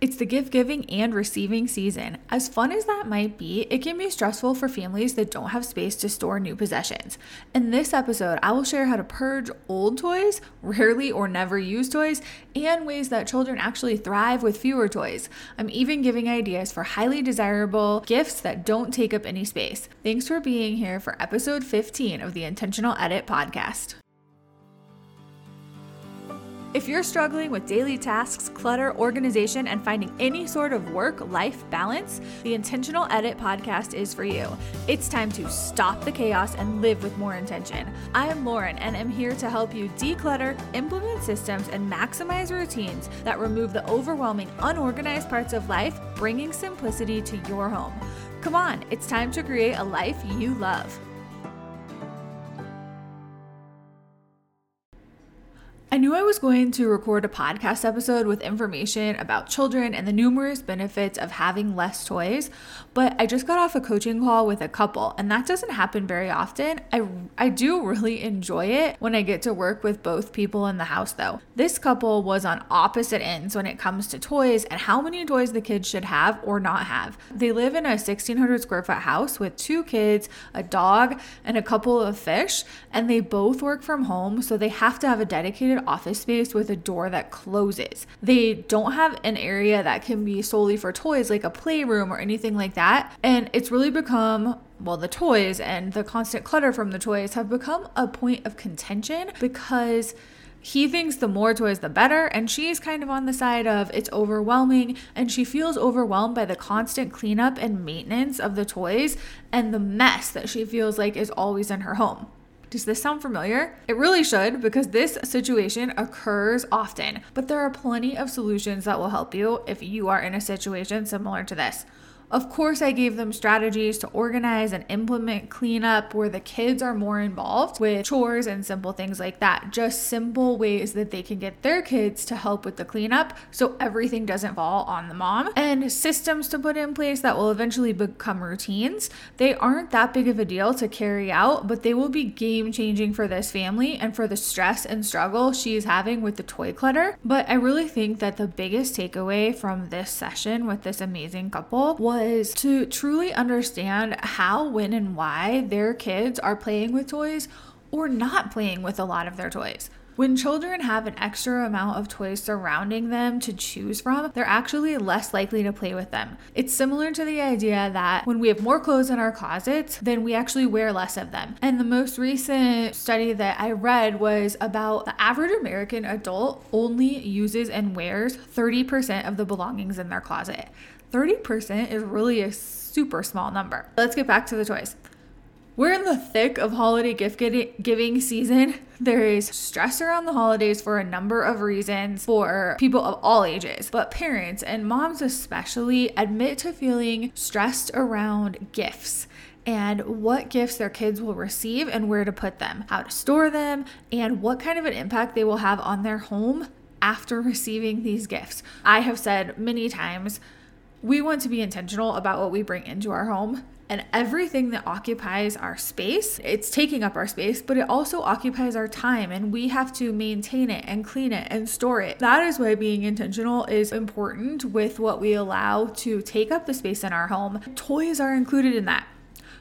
It's the gift giving and receiving season. As fun as that might be, it can be stressful for families that don't have space to store new possessions. In this episode, I will share how to purge old toys, rarely or never used toys, and ways that children actually thrive with fewer toys. I'm even giving ideas for highly desirable gifts that don't take up any space. Thanks for being here for episode 15 of the Intentional Edit podcast. If you're struggling with daily tasks, clutter, organization, and finding any sort of work life balance, the Intentional Edit podcast is for you. It's time to stop the chaos and live with more intention. I am Lauren and am here to help you declutter, implement systems, and maximize routines that remove the overwhelming, unorganized parts of life, bringing simplicity to your home. Come on, it's time to create a life you love. I knew I was going to record a podcast episode with information about children and the numerous benefits of having less toys, but I just got off a coaching call with a couple, and that doesn't happen very often. I, I do really enjoy it when I get to work with both people in the house, though. This couple was on opposite ends when it comes to toys and how many toys the kids should have or not have. They live in a 1,600 square foot house with two kids, a dog, and a couple of fish, and they both work from home, so they have to have a dedicated office space with a door that closes. They don't have an area that can be solely for toys, like a playroom or anything like that. And it's really become well, the toys and the constant clutter from the toys have become a point of contention because he thinks the more toys the better and she's kind of on the side of it's overwhelming and she feels overwhelmed by the constant cleanup and maintenance of the toys and the mess that she feels like is always in her home does this sound familiar? It really should because this situation occurs often, but there are plenty of solutions that will help you if you are in a situation similar to this. Of course, I gave them strategies to organize and implement cleanup where the kids are more involved with chores and simple things like that. Just simple ways that they can get their kids to help with the cleanup so everything doesn't fall on the mom. And systems to put in place that will eventually become routines. They aren't that big of a deal to carry out, but they will be game changing for this family and for the stress and struggle she's having with the toy clutter. But I really think that the biggest takeaway from this session with this amazing couple was was to truly understand how, when, and why their kids are playing with toys or not playing with a lot of their toys. When children have an extra amount of toys surrounding them to choose from, they're actually less likely to play with them. It's similar to the idea that when we have more clothes in our closets, then we actually wear less of them. And the most recent study that I read was about the average American adult only uses and wears 30% of the belongings in their closet. 30% is really a super small number. Let's get back to the toys. We're in the thick of holiday gift giving season. There is stress around the holidays for a number of reasons for people of all ages, but parents and moms especially admit to feeling stressed around gifts and what gifts their kids will receive and where to put them, how to store them, and what kind of an impact they will have on their home after receiving these gifts. I have said many times we want to be intentional about what we bring into our home and everything that occupies our space, it's taking up our space, but it also occupies our time and we have to maintain it and clean it and store it. That is why being intentional is important with what we allow to take up the space in our home. Toys are included in that.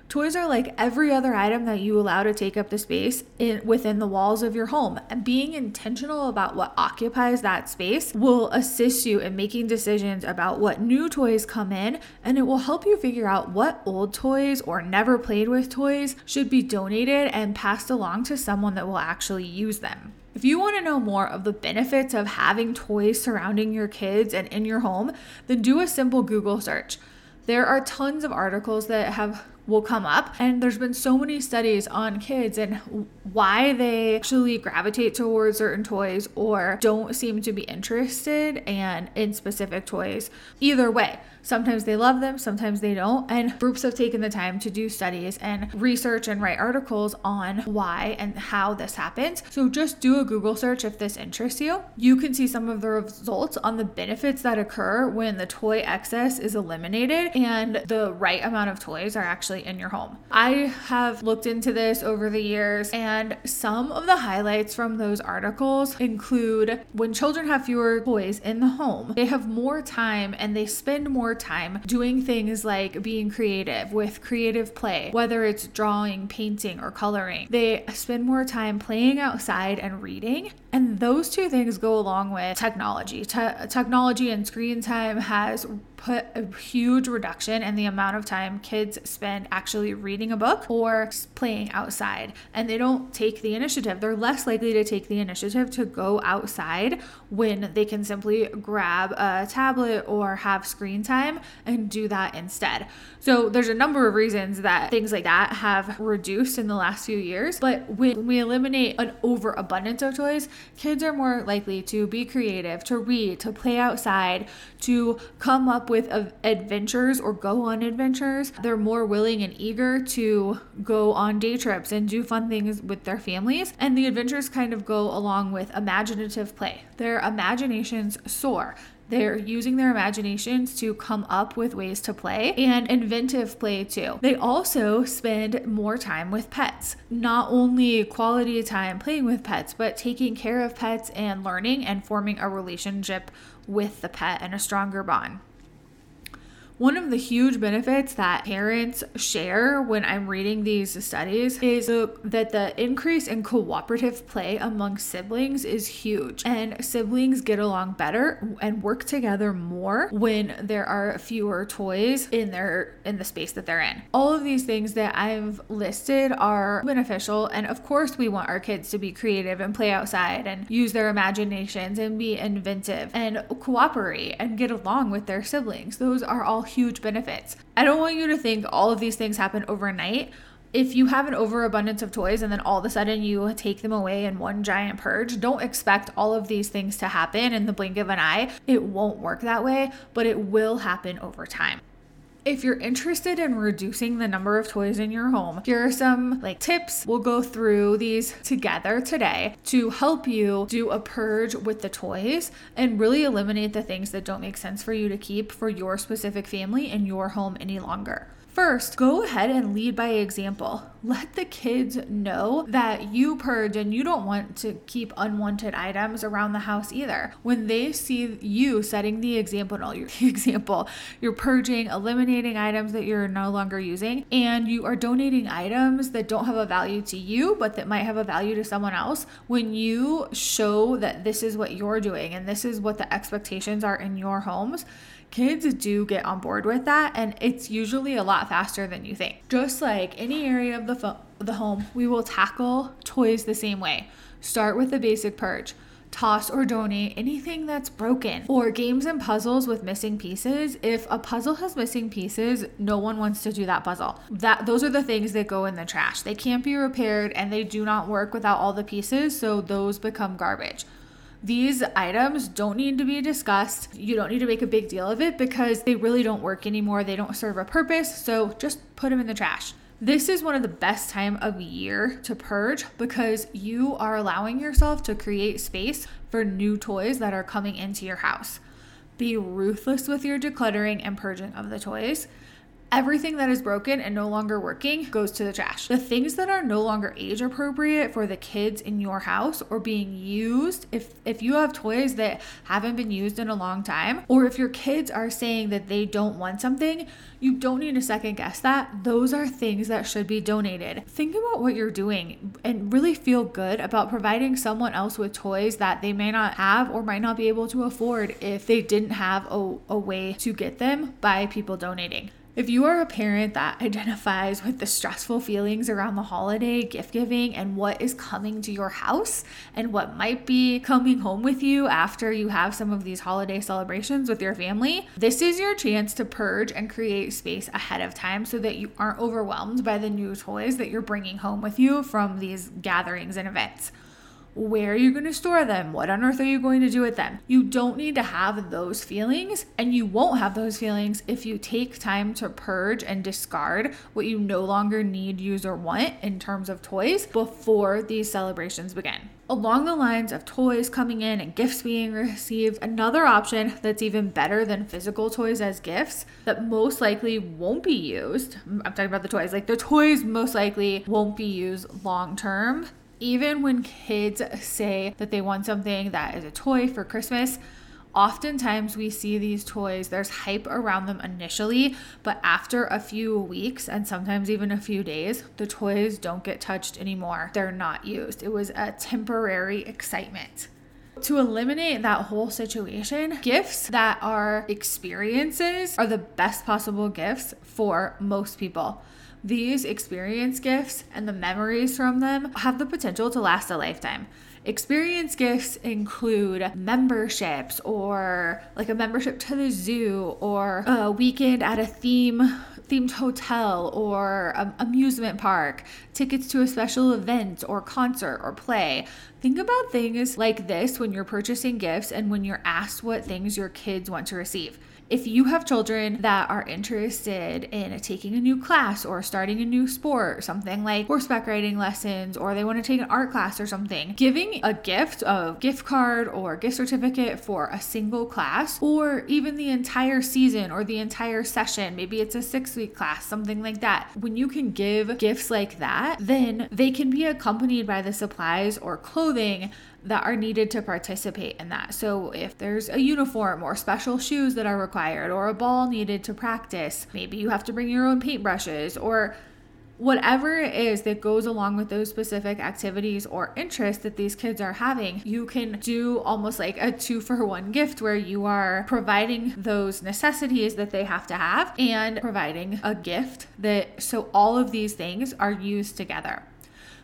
Toys are like every other item that you allow to take up the space in, within the walls of your home. And being intentional about what occupies that space will assist you in making decisions about what new toys come in, and it will help you figure out what old toys or never played with toys should be donated and passed along to someone that will actually use them. If you want to know more of the benefits of having toys surrounding your kids and in your home, then do a simple Google search. There are tons of articles that have will come up. And there's been so many studies on kids and why they actually gravitate towards certain toys or don't seem to be interested and in specific toys. Either way, Sometimes they love them, sometimes they don't. And groups have taken the time to do studies and research and write articles on why and how this happens. So just do a Google search if this interests you. You can see some of the results on the benefits that occur when the toy excess is eliminated and the right amount of toys are actually in your home. I have looked into this over the years, and some of the highlights from those articles include when children have fewer toys in the home, they have more time and they spend more time doing things like being creative with creative play, whether it's drawing, painting, or coloring. They spend more time playing outside and reading. And those two things go along with technology. Te- technology and screen time has put a huge reduction in the amount of time kids spend actually reading a book or playing outside. And they don't take the initiative. They're less likely to take the initiative to go outside when they can simply grab a tablet or have screen time and do that instead. So there's a number of reasons that things like that have reduced in the last few years. But when we eliminate an overabundance of toys, kids are more likely to be creative, to read, to play outside, to come up with adventures or go on adventures. They're more willing and eager to go on day trips and do fun things with their families. And the adventures kind of go along with imaginative play. Their imaginations soar. They're using their imaginations to come up with ways to play and inventive play too. They also spend more time with pets, not only quality time playing with pets, but taking care of pets and learning and forming a relationship with the pet and a stronger bond. One of the huge benefits that parents share when I'm reading these studies is that the increase in cooperative play among siblings is huge. And siblings get along better and work together more when there are fewer toys in their in the space that they're in. All of these things that I've listed are beneficial and of course we want our kids to be creative and play outside and use their imaginations and be inventive and cooperate and get along with their siblings. Those are all huge benefits. I don't want you to think all of these things happen overnight. If you have an overabundance of toys and then all of a sudden you take them away in one giant purge, don't expect all of these things to happen in the blink of an eye. It won't work that way, but it will happen over time. If you're interested in reducing the number of toys in your home, here are some like tips. We'll go through these together today to help you do a purge with the toys and really eliminate the things that don't make sense for you to keep for your specific family in your home any longer. First, go ahead and lead by example. Let the kids know that you purge and you don't want to keep unwanted items around the house either. When they see you setting the example, no, you're example, you're purging, eliminating items that you're no longer using, and you are donating items that don't have a value to you, but that might have a value to someone else. When you show that this is what you're doing and this is what the expectations are in your homes, kids do get on board with that and it's usually a lot faster than you think. Just like any area of the fo- the home, we will tackle toys the same way. Start with the basic purge. Toss or donate anything that's broken. Or games and puzzles with missing pieces. If a puzzle has missing pieces, no one wants to do that puzzle. That those are the things that go in the trash. They can't be repaired and they do not work without all the pieces, so those become garbage. These items don't need to be discussed. You don't need to make a big deal of it because they really don't work anymore. They don't serve a purpose. So just put them in the trash. This is one of the best time of year to purge because you are allowing yourself to create space for new toys that are coming into your house. Be ruthless with your decluttering and purging of the toys everything that is broken and no longer working goes to the trash. The things that are no longer age appropriate for the kids in your house or being used, if if you have toys that haven't been used in a long time, or if your kids are saying that they don't want something, you don't need to second guess that. Those are things that should be donated. Think about what you're doing and really feel good about providing someone else with toys that they may not have or might not be able to afford if they didn't have a, a way to get them by people donating. If you are a parent that identifies with the stressful feelings around the holiday, gift giving, and what is coming to your house and what might be coming home with you after you have some of these holiday celebrations with your family, this is your chance to purge and create space ahead of time so that you aren't overwhelmed by the new toys that you're bringing home with you from these gatherings and events. Where are you going to store them? What on earth are you going to do with them? You don't need to have those feelings, and you won't have those feelings if you take time to purge and discard what you no longer need, use, or want in terms of toys before these celebrations begin. Along the lines of toys coming in and gifts being received, another option that's even better than physical toys as gifts that most likely won't be used. I'm talking about the toys, like the toys most likely won't be used long term even when kids say that they want something that is a toy for Christmas, oftentimes we see these toys, there's hype around them initially, but after a few weeks and sometimes even a few days, the toys don't get touched anymore. They're not used. It was a temporary excitement. To eliminate that whole situation, gifts that are experiences are the best possible gifts for most people. These experience gifts and the memories from them have the potential to last a lifetime. Experience gifts include memberships or like a membership to the zoo or a weekend at a theme themed hotel or amusement park, tickets to a special event or concert or play. Think about things like this when you're purchasing gifts and when you're asked what things your kids want to receive if you have children that are interested in taking a new class or starting a new sport, something like horseback riding lessons, or they want to take an art class or something, giving a gift, a gift card or gift certificate for a single class, or even the entire season or the entire session, maybe it's a six week class, something like that. When you can give gifts like that, then they can be accompanied by the supplies or clothing that are needed to participate in that. So, if there's a uniform or special shoes that are required, or a ball needed to practice, maybe you have to bring your own paintbrushes, or whatever it is that goes along with those specific activities or interests that these kids are having, you can do almost like a two for one gift where you are providing those necessities that they have to have and providing a gift that so all of these things are used together.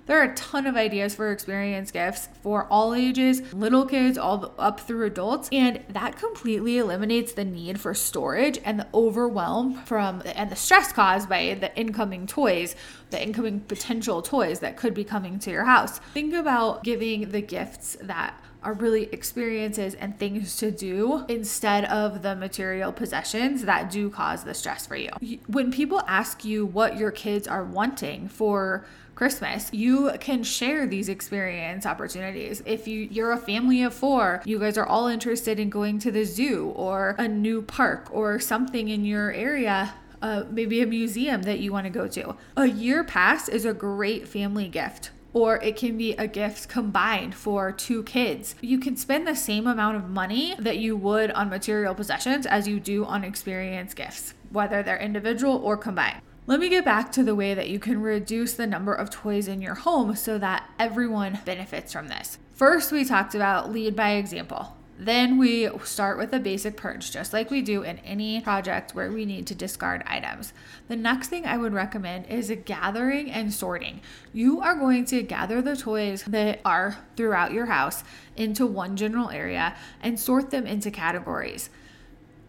There are a ton of ideas for experience gifts for all ages, little kids all up through adults, and that completely eliminates the need for storage and the overwhelm from and the stress caused by the incoming toys, the incoming potential toys that could be coming to your house. Think about giving the gifts that are really experiences and things to do instead of the material possessions that do cause the stress for you. When people ask you what your kids are wanting for Christmas, you can share these experience opportunities. If you you're a family of 4, you guys are all interested in going to the zoo or a new park or something in your area, uh, maybe a museum that you want to go to. A year pass is a great family gift or it can be a gift combined for two kids. You can spend the same amount of money that you would on material possessions as you do on experience gifts, whether they're individual or combined. Let me get back to the way that you can reduce the number of toys in your home so that everyone benefits from this. First, we talked about lead by example. Then we start with a basic purge, just like we do in any project where we need to discard items. The next thing I would recommend is gathering and sorting. You are going to gather the toys that are throughout your house into one general area and sort them into categories.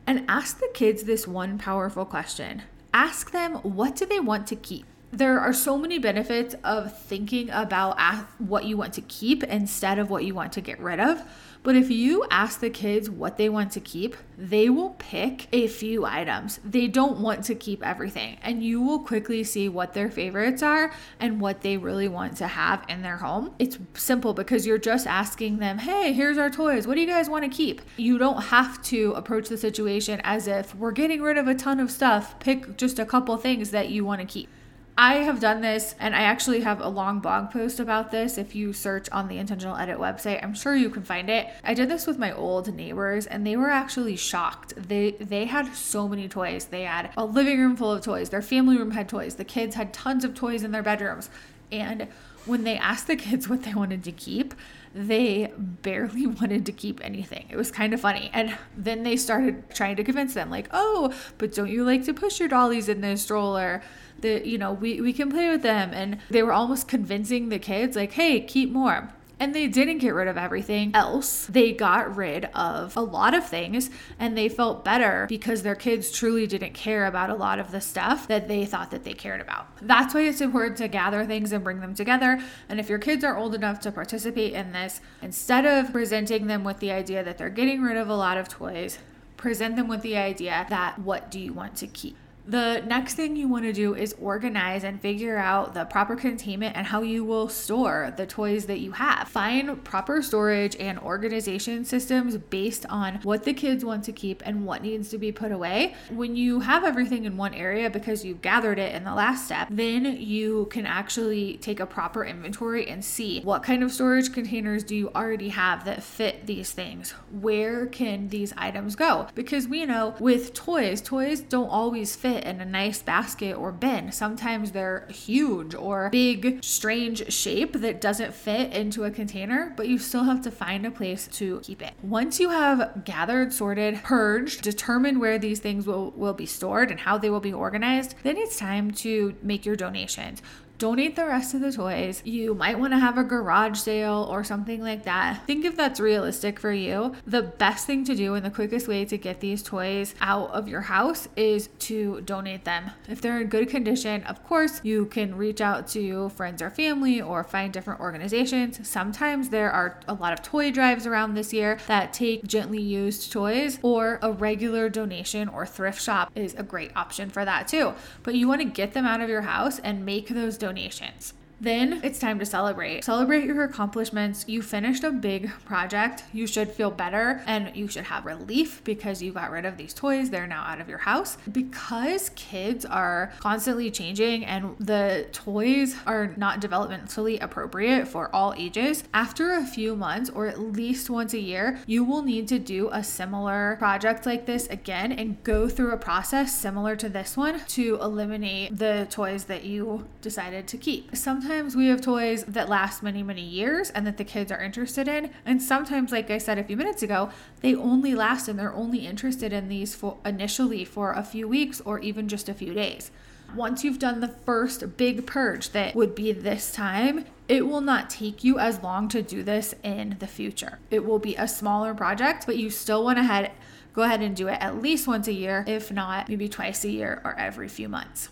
And ask the kids this one powerful question ask them what do they want to keep there are so many benefits of thinking about what you want to keep instead of what you want to get rid of but if you ask the kids what they want to keep, they will pick a few items. They don't want to keep everything. And you will quickly see what their favorites are and what they really want to have in their home. It's simple because you're just asking them, hey, here's our toys. What do you guys want to keep? You don't have to approach the situation as if we're getting rid of a ton of stuff. Pick just a couple things that you want to keep. I have done this, and I actually have a long blog post about this. If you search on the Intentional Edit website, I'm sure you can find it. I did this with my old neighbors, and they were actually shocked. They they had so many toys. They had a living room full of toys. Their family room had toys. The kids had tons of toys in their bedrooms, and when they asked the kids what they wanted to keep, they barely wanted to keep anything. It was kind of funny. And then they started trying to convince them, like, oh, but don't you like to push your dollies in the stroller? that you know we, we can play with them and they were almost convincing the kids like hey keep more And they didn't get rid of everything else. They got rid of a lot of things and they felt better because their kids truly didn't care about a lot of the stuff that they thought that they cared about. That's why it's important to gather things and bring them together. And if your kids are old enough to participate in this, instead of presenting them with the idea that they're getting rid of a lot of toys, present them with the idea that what do you want to keep? The next thing you want to do is organize and figure out the proper containment and how you will store the toys that you have. Find proper storage and organization systems based on what the kids want to keep and what needs to be put away. When you have everything in one area because you've gathered it in the last step, then you can actually take a proper inventory and see what kind of storage containers do you already have that fit these things? Where can these items go? Because we know with toys, toys don't always fit fit in a nice basket or bin. Sometimes they're huge or big, strange shape that doesn't fit into a container, but you still have to find a place to keep it. Once you have gathered, sorted, purged, determined where these things will, will be stored and how they will be organized, then it's time to make your donations donate the rest of the toys. You might want to have a garage sale or something like that. Think if that's realistic for you. The best thing to do and the quickest way to get these toys out of your house is to donate them. If they're in good condition, of course, you can reach out to friends or family or find different organizations. Sometimes there are a lot of toy drives around this year that take gently used toys, or a regular donation or thrift shop is a great option for that too. But you want to get them out of your house and make those donations. Then it's time to celebrate. Celebrate your accomplishments. You finished a big project. You should feel better and you should have relief because you got rid of these toys. They're now out of your house. Because kids are constantly changing and the toys are not developmentally appropriate for all ages, after a few months or at least once a year, you will need to do a similar project like this again and go through a process similar to this one to eliminate the toys that you decided to keep. Sometimes sometimes we have toys that last many, many years and that the kids are interested in. And sometimes, like I said a few minutes ago, they only last and they're only interested in these for initially for a few weeks or even just a few days. Once you've done the first big purge that would be this time, it will not take you as long to do this in the future. It will be a smaller project, but you still want to head go ahead and do it at least once a year, if not maybe twice a year or every few months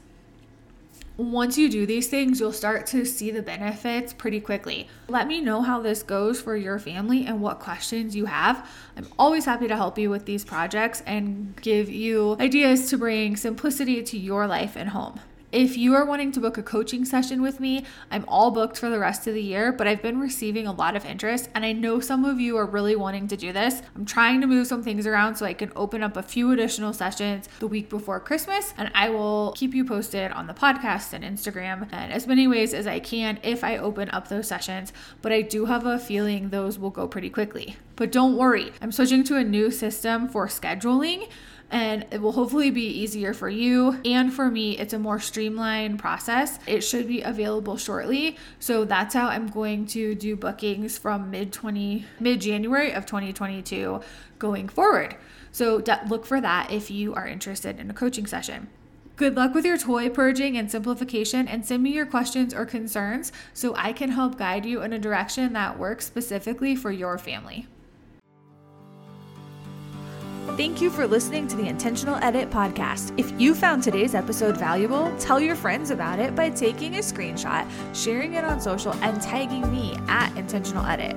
once you do these things, you'll start to see the benefits pretty quickly. Let me know how this goes for your family and what questions you have. I'm always happy to help you with these projects and give you ideas to bring simplicity to your life and home. If you are wanting to book a coaching session with me, I'm all booked for the rest of the year, but I've been receiving a lot of interest and I know some of you are really wanting to do this. I'm trying to move some things around so I can open up a few additional sessions the week before Christmas and I will keep you posted on the podcast and Instagram and as many ways as I can if I open up those sessions, but I do have a feeling those will go pretty quickly. But don't worry, I'm switching to a new system for scheduling and it will hopefully be easier for you and for me. It's a more streamlined process. It should be available shortly. So that's how I'm going to do bookings from mid 20 mid January of 2022 going forward. So look for that if you are interested in a coaching session. Good luck with your toy purging and simplification, and send me your questions or concerns so I can help guide you in a direction that works specifically for your family. Thank you for listening to the Intentional Edit podcast. If you found today's episode valuable, tell your friends about it by taking a screenshot, sharing it on social, and tagging me at Intentional Edit.